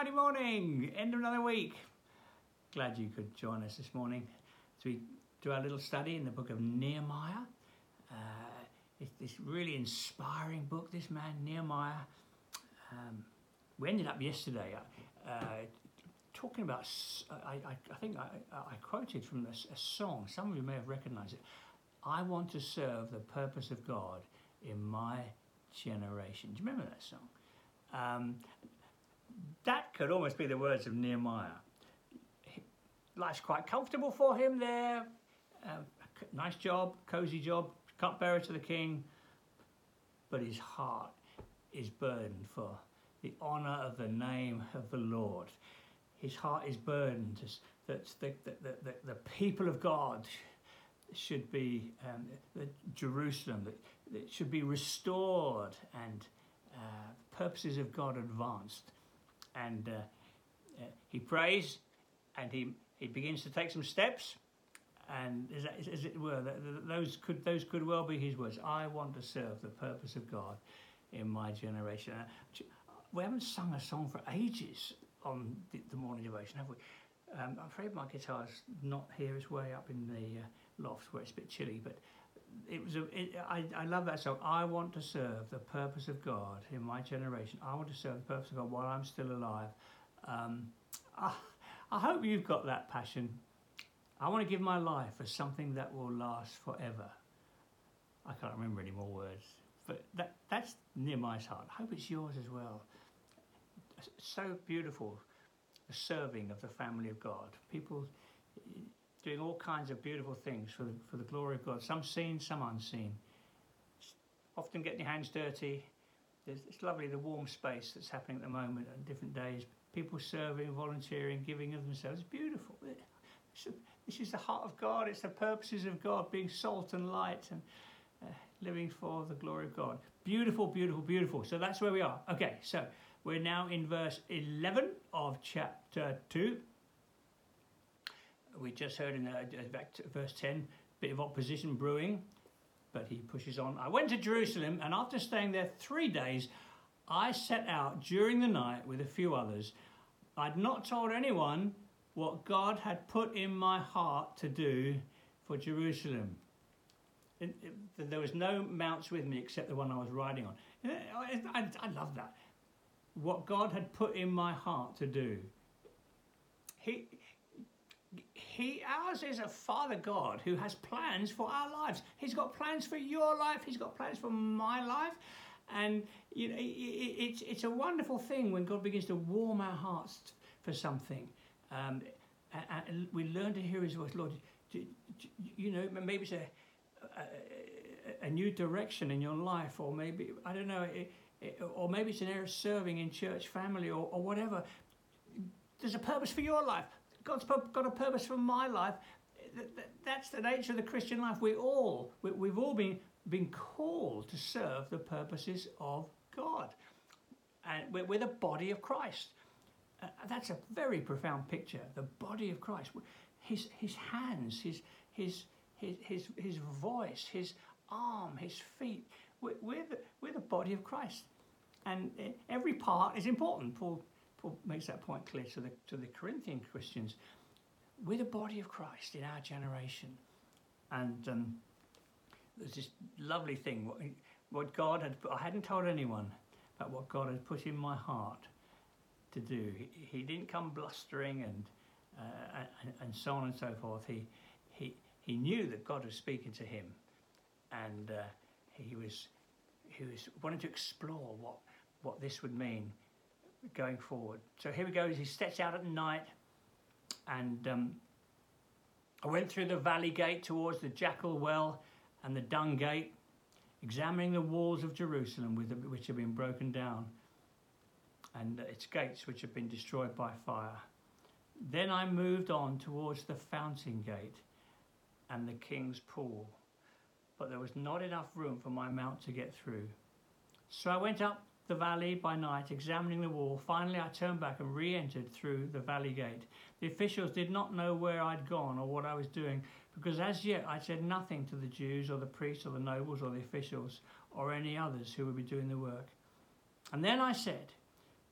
Friday morning, end of another week. Glad you could join us this morning as we do our little study in the book of Nehemiah. Uh, it's this really inspiring book, this man, Nehemiah. Um, we ended up yesterday uh, talking about, I, I, I think I, I, quoted from a, a song, some of you may have recognized it. I want to serve the purpose of God in my generation. Do you remember that song? Um, that could almost be the words of Nehemiah. Life's quite comfortable for him there. Uh, nice job, cozy job, cupbearer to the king. But his heart is burdened for the honour of the name of the Lord. His heart is burdened that the, the, the, the people of God should be, um, the Jerusalem, that, should be restored and uh, purposes of God advanced. And uh, uh, he prays and he, he begins to take some steps. And as, as it were, those could, those could well be his words. I want to serve the purpose of God in my generation. Uh, we haven't sung a song for ages on the, the morning devotion, have we? Um, I'm afraid my guitar's not here. It's way up in the uh, loft where it's a bit chilly, but it was a, it, I, I love that song. I want to serve the purpose of God in my generation. I want to serve the purpose of God while I'm still alive. Um, I, I hope you've got that passion. I want to give my life for something that will last forever. I can't remember any more words, but that, that's near my heart. I hope it's yours as well. So beautiful, the serving of the family of God. People doing all kinds of beautiful things for the, for the glory of God, some seen, some unseen. Often getting your hands dirty. it's lovely the warm space that's happening at the moment on different days. People serving, volunteering, giving of themselves. It's beautiful. This is the heart of God. It's the purposes of God, being salt and light and uh, living for the glory of God. Beautiful, beautiful, beautiful. So that's where we are. Okay, so we're now in verse 11 of chapter 2 we just heard in uh, to verse 10, bit of opposition brewing, but he pushes on. I went to Jerusalem, and after staying there three days, I set out during the night with a few others. I'd not told anyone what God had put in my heart to do for Jerusalem. There was no mounts with me except the one I was riding on. I, I, I love that. What God had put in my heart to do. He, he ours is a father god who has plans for our lives. He's got plans for your life. He's got plans for my life. And you know it's it's a wonderful thing when god begins to warm our hearts for something. Um, and we learn to hear his voice lord you know maybe it's a, a, new direction in your life or maybe i don't know or maybe it's an area of serving in church family or, or whatever. There's a purpose for your life God's got a purpose for my life. That's the nature of the Christian life. We all, we've all been, been called to serve the purposes of God. And we're, we're the body of Christ. Uh, that's a very profound picture. The body of Christ. His, his hands, his, his, his, his, his voice, his arm, his feet. We're, we're, the, we're the body of Christ. And uh, every part is important. Paul Makes that point clear to the, to the Corinthian Christians. We're the body of Christ in our generation. And um, there's this lovely thing. What, what God had, I hadn't told anyone about what God had put in my heart to do. He, he didn't come blustering and, uh, and, and so on and so forth. He, he, he knew that God was speaking to him, and uh, he was he was wanting to explore what what this would mean going forward. So here we go, he steps out at night and um, I went through the valley gate towards the jackal well and the dung gate, examining the walls of Jerusalem which have been broken down and its gates which have been destroyed by fire. Then I moved on towards the fountain gate and the king's pool, but there was not enough room for my mount to get through. So I went up the valley by night, examining the wall. Finally, I turned back and re entered through the valley gate. The officials did not know where I'd gone or what I was doing, because as yet I'd said nothing to the Jews or the priests or the nobles or the officials or any others who would be doing the work. And then I said,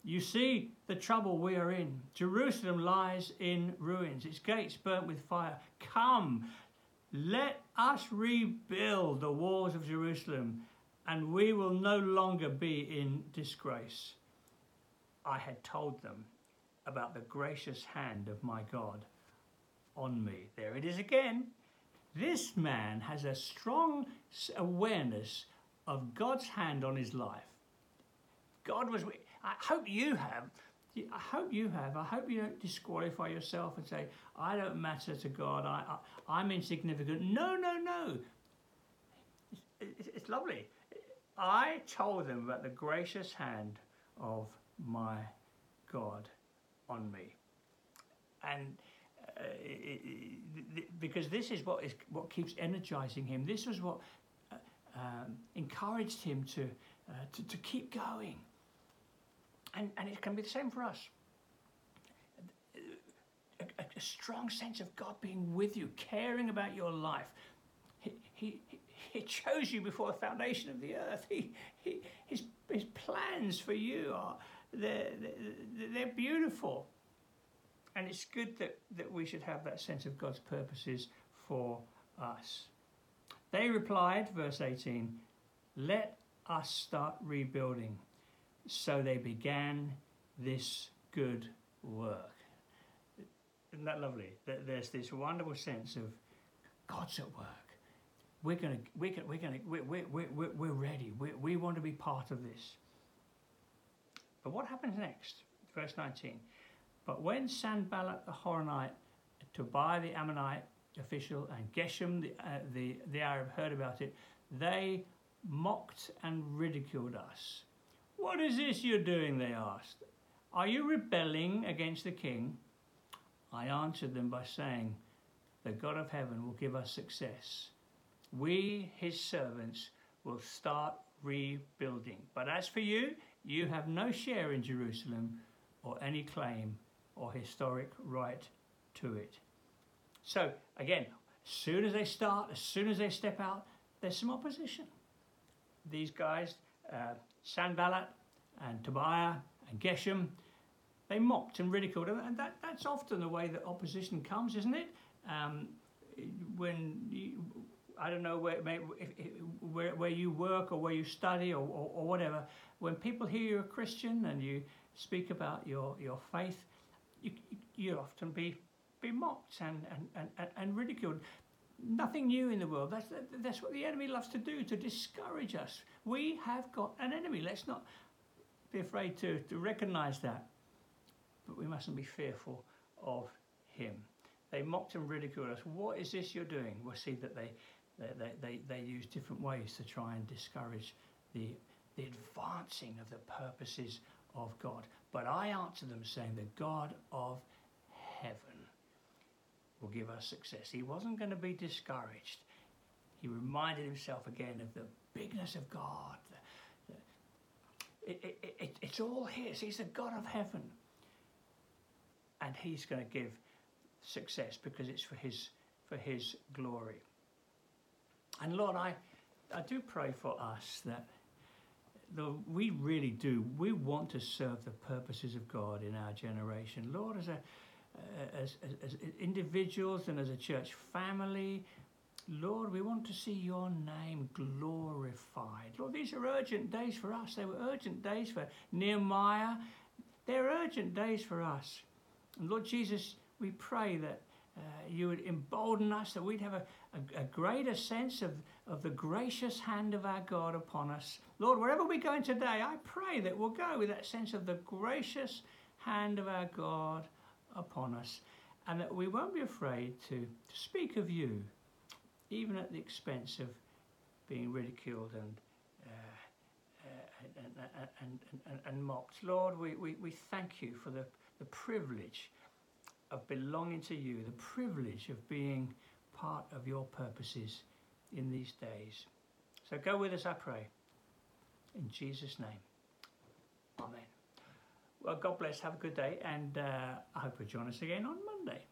You see the trouble we are in. Jerusalem lies in ruins, its gates burnt with fire. Come, let us rebuild the walls of Jerusalem, and we will no longer be in disgrace. I had told them about the gracious hand of my God on me. There it is again. This man has a strong awareness of God's hand on his life. God was. I hope you have. I hope you have. I hope you don't disqualify yourself and say, I don't matter to God. I, I, am insignificant. No, no, no. It's, it's, it's lovely. I told them about the gracious hand of my God on me. And uh, it, it, because this is what is what keeps energizing him. This was what uh, um, encouraged him to, uh, to, to keep going. And, and it can be the same for us. A, a, a strong sense of God being with you, caring about your life. He, he, he chose you before the foundation of the earth. He, he, his, his plans for you are they're, they're, they're beautiful. And it's good that, that we should have that sense of God's purposes for us. They replied, verse 18, let us start rebuilding. So they began this good work. Isn't that lovely? There's this wonderful sense of God's at work. We're going to, we're going to, we're, we're, we're, we're ready. We, we want to be part of this. But what happens next? Verse 19. But when Sanballat the Horonite, Tobiah the Ammonite official, and Geshem the, uh, the, the Arab heard about it, they mocked and ridiculed us. What is this you're doing? They asked. Are you rebelling against the king? I answered them by saying, The God of heaven will give us success. We, his servants, will start rebuilding. But as for you, you have no share in Jerusalem or any claim or historic right to it. So, again, as soon as they start, as soon as they step out, there's some opposition. These guys, uh, Sanballat and Tobiah and Geshem, they mocked and ridiculed, and that, that's often the way that opposition comes, isn't it? Um, when you, I don't know where, where, where you work or where you study or, or, or, whatever, when people hear you're a Christian and you speak about your, your faith, you, you often be, be mocked and, and, and, and ridiculed. Nothing new in the world. That's, that's what the enemy loves to do, to discourage us. We have got an enemy. Let's not be afraid to, to recognize that. But we mustn't be fearful of him. They mocked and ridiculed us. What is this you're doing? We'll see that they, they, they, they use different ways to try and discourage the, the advancing of the purposes of God. But I answer them saying, The God of heaven will give us success. He wasn't going to be discouraged. He reminded himself again of the bigness of God. It, it, it, it's all His. He's the God of heaven. And He's going to give success because it's for His, for his glory. And Lord, I, I do pray for us that Lord, we really do. We want to serve the purposes of God in our generation. Lord, as, a, as, as, as individuals and as a church family, Lord, we want to see your name glorified. Lord, these are urgent days for us. They were urgent days for Nehemiah. They're urgent days for us. And Lord Jesus, we pray that uh, you would embolden us, that we'd have a, a, a, greater sense of, of the gracious hand of our God upon us. Lord, wherever we're going today, I pray that we'll go with that sense of the gracious hand of our God upon us, and that we won't be afraid to, to speak of you, even at the expense of being ridiculed and uh, uh, and, and, and, and, mocked. Lord, we, we, we thank you for the, the privilege of belonging to you, the privilege of being part of your purposes in these days. So go with us, I pray. In Jesus' name. Amen. Well, God bless. Have a good day, and uh, I hope you'll join us again on Monday.